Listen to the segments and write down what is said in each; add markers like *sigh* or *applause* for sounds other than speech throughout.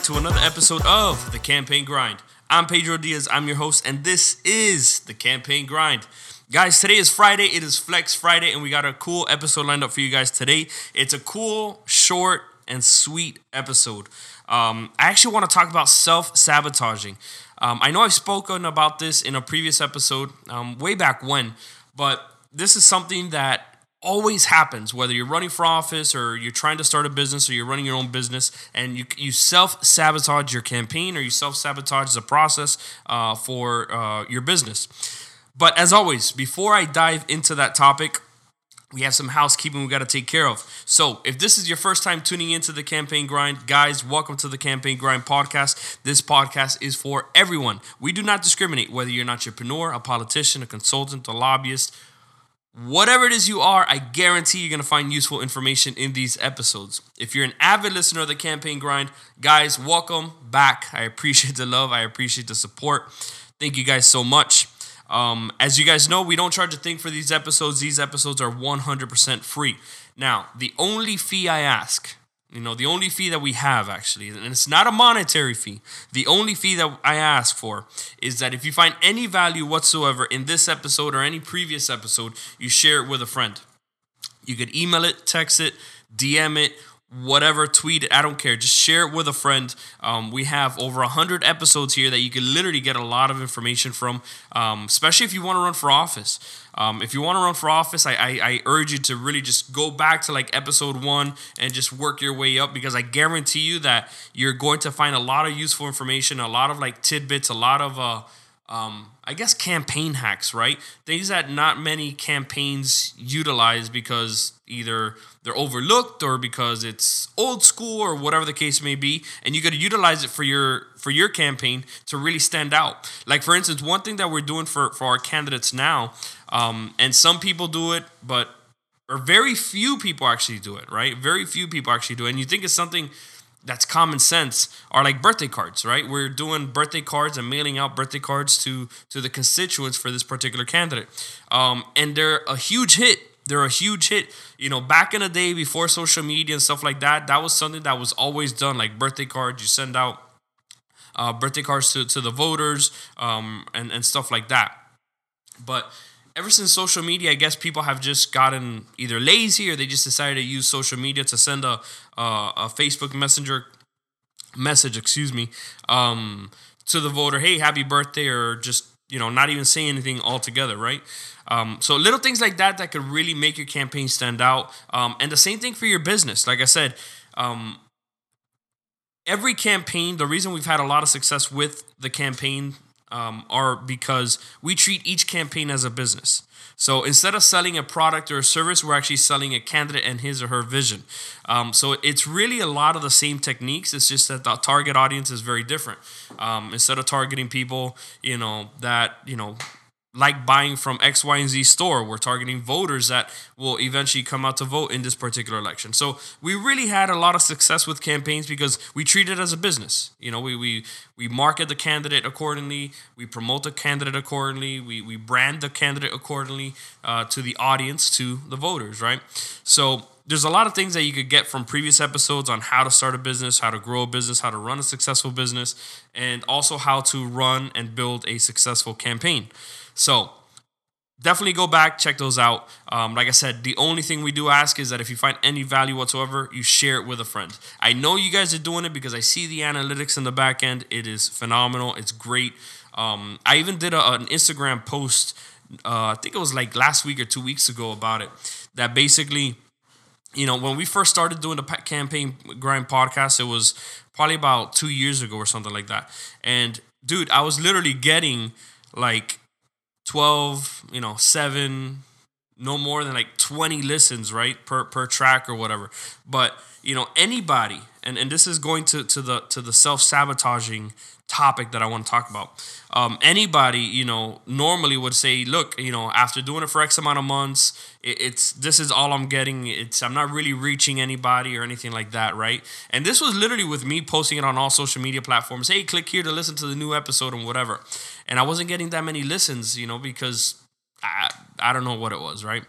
back to another episode of The Campaign Grind. I'm Pedro Diaz, I'm your host, and this is The Campaign Grind. Guys, today is Friday. It is Flex Friday, and we got a cool episode lined up for you guys today. It's a cool, short, and sweet episode. Um, I actually want to talk about self sabotaging. Um, I know I've spoken about this in a previous episode, um, way back when, but this is something that always happens whether you're running for office or you're trying to start a business or you're running your own business and you, you self-sabotage your campaign or you self-sabotage the process uh, for uh, your business but as always before i dive into that topic we have some housekeeping we got to take care of. So, if this is your first time tuning into the Campaign Grind, guys, welcome to the Campaign Grind podcast. This podcast is for everyone. We do not discriminate whether you're an entrepreneur, a politician, a consultant, a lobbyist, whatever it is you are, I guarantee you're going to find useful information in these episodes. If you're an avid listener of the Campaign Grind, guys, welcome back. I appreciate the love, I appreciate the support. Thank you guys so much. Um, as you guys know, we don't charge a thing for these episodes. These episodes are 100% free. Now, the only fee I ask, you know, the only fee that we have actually, and it's not a monetary fee, the only fee that I ask for is that if you find any value whatsoever in this episode or any previous episode, you share it with a friend. You could email it, text it, DM it, whatever, tweet I don't care. Just share it with a friend. Um, we have over 100 episodes here that you can literally get a lot of information from, um, especially if you want to run for office. Um, if you want to run for office, I, I, I, urge you to really just go back to like episode one and just work your way up because I guarantee you that you're going to find a lot of useful information, a lot of like tidbits, a lot of, uh, um, I guess, campaign hacks, right? Things that not many campaigns utilize because either they're overlooked or because it's old school or whatever the case may be and you got to utilize it for your for your campaign to really stand out like for instance one thing that we're doing for for our candidates now um, and some people do it but or very few people actually do it right very few people actually do it and you think it's something that's common sense are like birthday cards right we're doing birthday cards and mailing out birthday cards to to the constituents for this particular candidate um, and they're a huge hit they're a huge hit. You know, back in the day before social media and stuff like that, that was something that was always done, like birthday cards. You send out uh, birthday cards to, to the voters um, and, and stuff like that. But ever since social media, I guess people have just gotten either lazy or they just decided to use social media to send a, a, a Facebook Messenger message, excuse me, um, to the voter, hey, happy birthday, or just, you know, not even say anything altogether, right? Um, so little things like that that could really make your campaign stand out. Um, and the same thing for your business. Like I said, um, every campaign, the reason we've had a lot of success with the campaign um, are because we treat each campaign as a business. So instead of selling a product or a service, we're actually selling a candidate and his or her vision. Um, so it's really a lot of the same techniques. It's just that the target audience is very different. Um, instead of targeting people, you know, that you know like buying from X, Y, and Z store. We're targeting voters that will eventually come out to vote in this particular election. So we really had a lot of success with campaigns because we treat it as a business. You know, we we we market the candidate accordingly, we promote the candidate accordingly, we we brand the candidate accordingly uh, to the audience, to the voters, right? So there's a lot of things that you could get from previous episodes on how to start a business, how to grow a business, how to run a successful business, and also how to run and build a successful campaign. So definitely go back, check those out. Um, like I said, the only thing we do ask is that if you find any value whatsoever, you share it with a friend. I know you guys are doing it because I see the analytics in the back end. It is phenomenal. It's great. Um, I even did a, an Instagram post, uh, I think it was like last week or two weeks ago about it, that basically, you know, when we first started doing the campaign grind podcast, it was probably about two years ago or something like that. And dude, I was literally getting like 12, you know, 7, no more than like 20 listens, right? Per per track or whatever. But, you know, anybody, and, and this is going to, to the to the self-sabotaging topic that I want to talk about. Um, anybody, you know, normally would say, look, you know, after doing it for X amount of months, it, it's this is all I'm getting. It's I'm not really reaching anybody or anything like that, right? And this was literally with me posting it on all social media platforms. Hey, click here to listen to the new episode and whatever. And I wasn't getting that many listens, you know, because I I don't know what it was, right?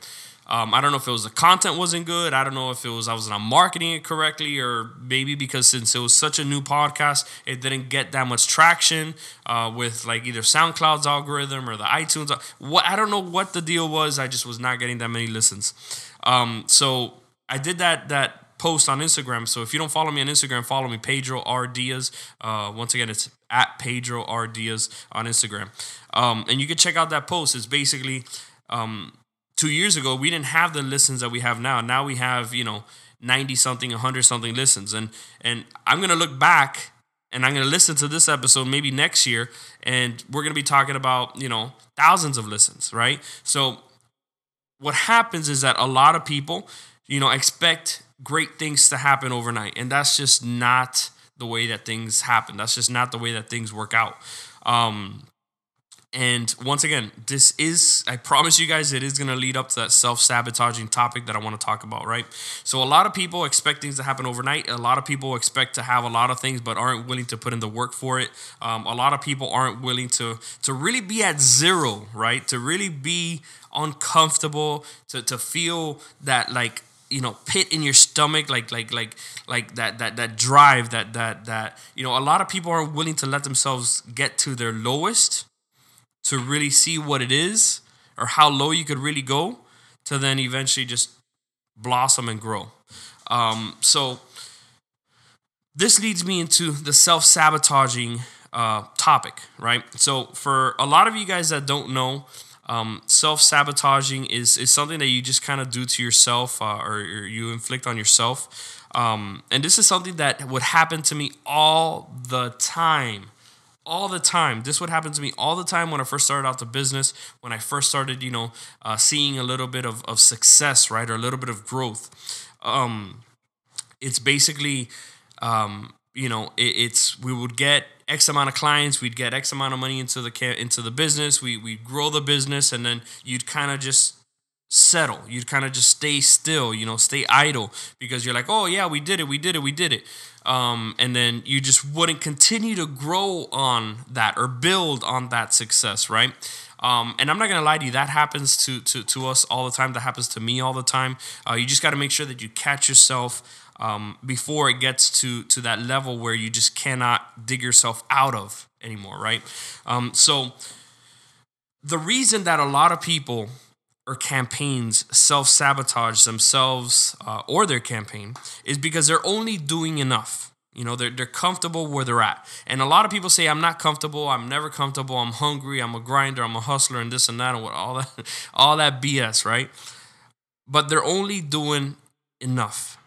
Um, I don't know if it was the content wasn't good. I don't know if it was I was not marketing it correctly, or maybe because since it was such a new podcast, it didn't get that much traction uh, with like either SoundCloud's algorithm or the iTunes. What I don't know what the deal was. I just was not getting that many listens. Um, so I did that that post on Instagram. So if you don't follow me on Instagram, follow me Pedro R Diaz. Uh, once again, it's at Pedro R Diaz on Instagram, um, and you can check out that post. It's basically um, two years ago we didn't have the listens that we have now. Now we have you know ninety something, hundred something listens, and and I'm gonna look back and I'm gonna listen to this episode maybe next year, and we're gonna be talking about you know thousands of listens, right? So what happens is that a lot of people you know expect great things to happen overnight, and that's just not the way that things happen. That's just not the way that things work out. Um, and once again, this is, I promise you guys, it is going to lead up to that self sabotaging topic that I want to talk about, right? So, a lot of people expect things to happen overnight. A lot of people expect to have a lot of things, but aren't willing to put in the work for it. Um, a lot of people aren't willing to, to really be at zero, right? To really be uncomfortable, to, to feel that, like, you know pit in your stomach like like like like that that that drive that that that you know a lot of people are willing to let themselves get to their lowest to really see what it is or how low you could really go to then eventually just blossom and grow um, so this leads me into the self-sabotaging uh, topic right so for a lot of you guys that don't know um, Self sabotaging is, is something that you just kind of do to yourself uh, or, or, you inflict on yourself. Um, and this is something that would happen to me all the time. All the time. This would happen to me all the time when I first started out the business, when I first started, you know, uh, seeing a little bit of, of success, right? Or a little bit of growth. Um, it's basically, um, you know, it, it's, we would get X amount of clients, we'd get X amount of money into the into the business, we we grow the business, and then you'd kind of just settle. You'd kind of just stay still, you know, stay idle because you're like, oh yeah, we did it, we did it, we did it, um, and then you just wouldn't continue to grow on that or build on that success, right? Um, and I'm not gonna lie to you, that happens to to to us all the time. That happens to me all the time. Uh, you just got to make sure that you catch yourself um, before it gets to to that level where you just cannot dig yourself out of anymore, right? Um, so the reason that a lot of people or campaigns self sabotage themselves uh, or their campaign is because they're only doing enough. You know, they're, they're comfortable where they're at. And a lot of people say, I'm not comfortable. I'm never comfortable. I'm hungry. I'm a grinder. I'm a hustler and this and that and what, all that, *laughs* all that BS, right? But they're only doing enough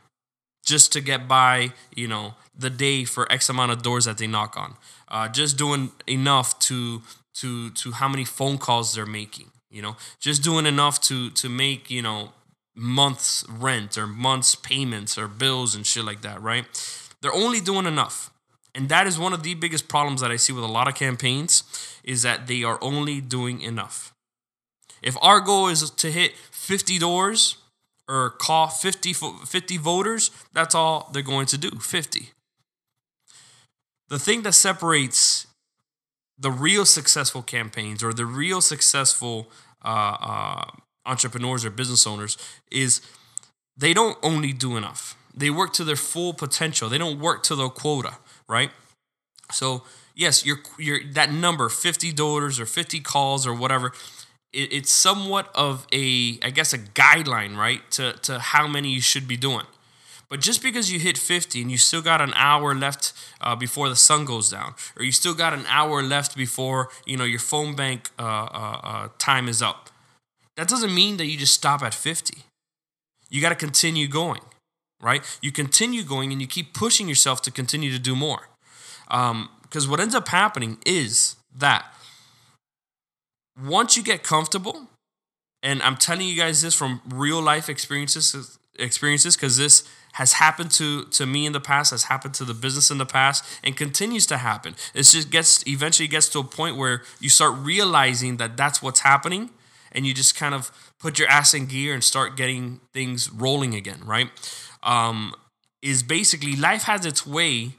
just to get by, you know, the day for X amount of doors that they knock on. Uh, just doing enough to to to how many phone calls they're making. You know, just doing enough to to make you know months rent or months payments or bills and shit like that. Right? They're only doing enough. And that is one of the biggest problems that I see with a lot of campaigns is that they are only doing enough. If our goal is to hit 50 doors, or call 50, 50 voters, that's all they're going to do 50. The thing that separates the real successful campaigns or the real successful uh, uh, entrepreneurs or business owners is they don't only do enough. They work to their full potential. They don't work to their quota, right? So yes, your your that number, 50 dollars or 50 calls or whatever, it, it's somewhat of a, I guess, a guideline, right, to, to how many you should be doing. But just because you hit 50 and you still got an hour left uh, before the sun goes down, or you still got an hour left before you know your phone bank uh, uh, uh time is up, that doesn't mean that you just stop at 50. You got to continue going, right? You continue going and you keep pushing yourself to continue to do more. Because um, what ends up happening is that once you get comfortable, and I'm telling you guys this from real life experiences experiences because this has happened to to me in the past has happened to the business in the past and continues to happen it just gets eventually gets to a point where you start realizing that that's what's happening and you just kind of put your ass in gear and start getting things rolling again right um, is basically life has its way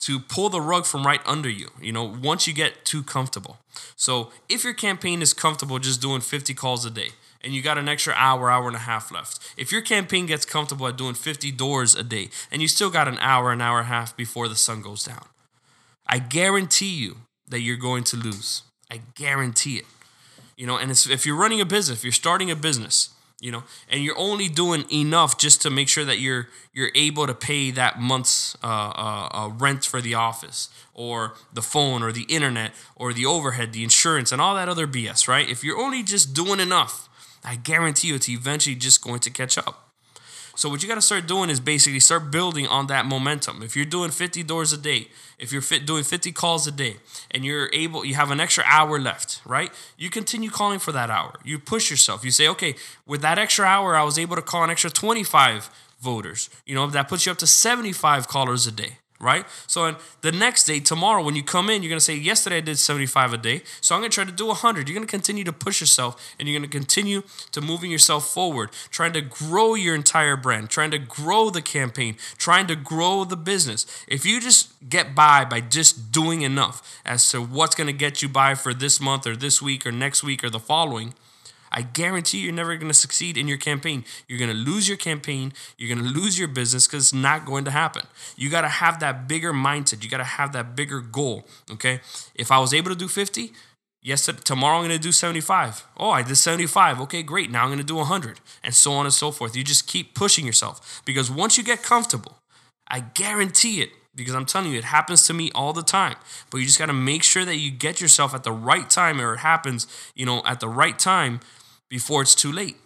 to pull the rug from right under you, you know, once you get too comfortable. So if your campaign is comfortable just doing 50 calls a day, and you got an extra hour, hour and a half left. If your campaign gets comfortable at doing 50 doors a day and you still got an hour, an hour and a half before the sun goes down, I guarantee you that you're going to lose. I guarantee it. You know, and if you're running a business, if you're starting a business, you know, and you're only doing enough just to make sure that you're you're able to pay that month's uh, uh, uh, rent for the office or the phone or the internet or the overhead, the insurance, and all that other BS, right? If you're only just doing enough I guarantee you it's eventually just going to catch up. So what you got to start doing is basically start building on that momentum. If you're doing 50 doors a day, if you're fit doing 50 calls a day and you're able you have an extra hour left, right? You continue calling for that hour. You push yourself. You say, "Okay, with that extra hour I was able to call an extra 25 voters." You know, that puts you up to 75 callers a day right? So the next day, tomorrow, when you come in, you're gonna say, "Yesterday I did 75 a day, so I'm gonna try to do 100." You're gonna continue to push yourself, and you're gonna continue to moving yourself forward, trying to grow your entire brand, trying to grow the campaign, trying to grow the business. If you just get by by just doing enough as to what's gonna get you by for this month or this week or next week or the following I guarantee you're never going to succeed in your campaign. You're going to lose your campaign. You're going to lose your business because it's not going to happen. You got to have that bigger mindset. You got to have that bigger goal. Okay. If I was able to do 50, yes, tomorrow I'm going to do 75. Oh, I did 75. Okay, great. Now I'm going to do 100 and so on and so forth. You just keep pushing yourself because once you get comfortable, I guarantee it because I'm telling you, it happens to me all the time. But you just got to make sure that you get yourself at the right time or it happens, you know, at the right time before it's too late.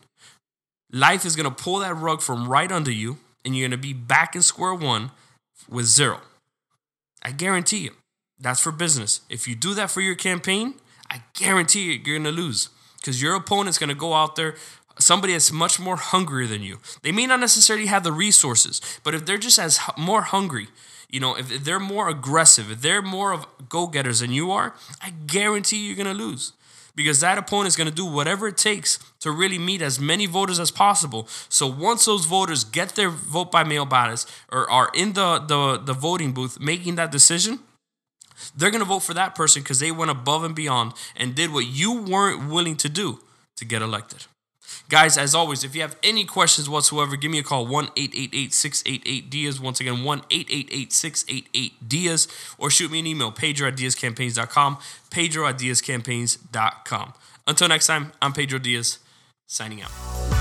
Life is going to pull that rug from right under you, and you're going to be back in square one with zero. I guarantee you. That's for business. If you do that for your campaign, I guarantee you you're going to lose because your opponent's going to go out there somebody that's much more hungrier than you. They may not necessarily have the resources, but if they're just as more hungry, you know, if they're more aggressive, if they're more of go-getters than you are, I guarantee you're going to lose because that opponent is going to do whatever it takes to really meet as many voters as possible. So once those voters get their vote by mail ballots or are in the, the, the voting booth making that decision, they're going to vote for that person because they went above and beyond and did what you weren't willing to do to get elected. Guys, as always, if you have any questions whatsoever, give me a call 1 888 688 Diaz. Once again, 1 888 688 Diaz. Or shoot me an email, pedro at diazcampaigns.com, pedro at diazcampaigns.com. Until next time, I'm Pedro Diaz, signing out.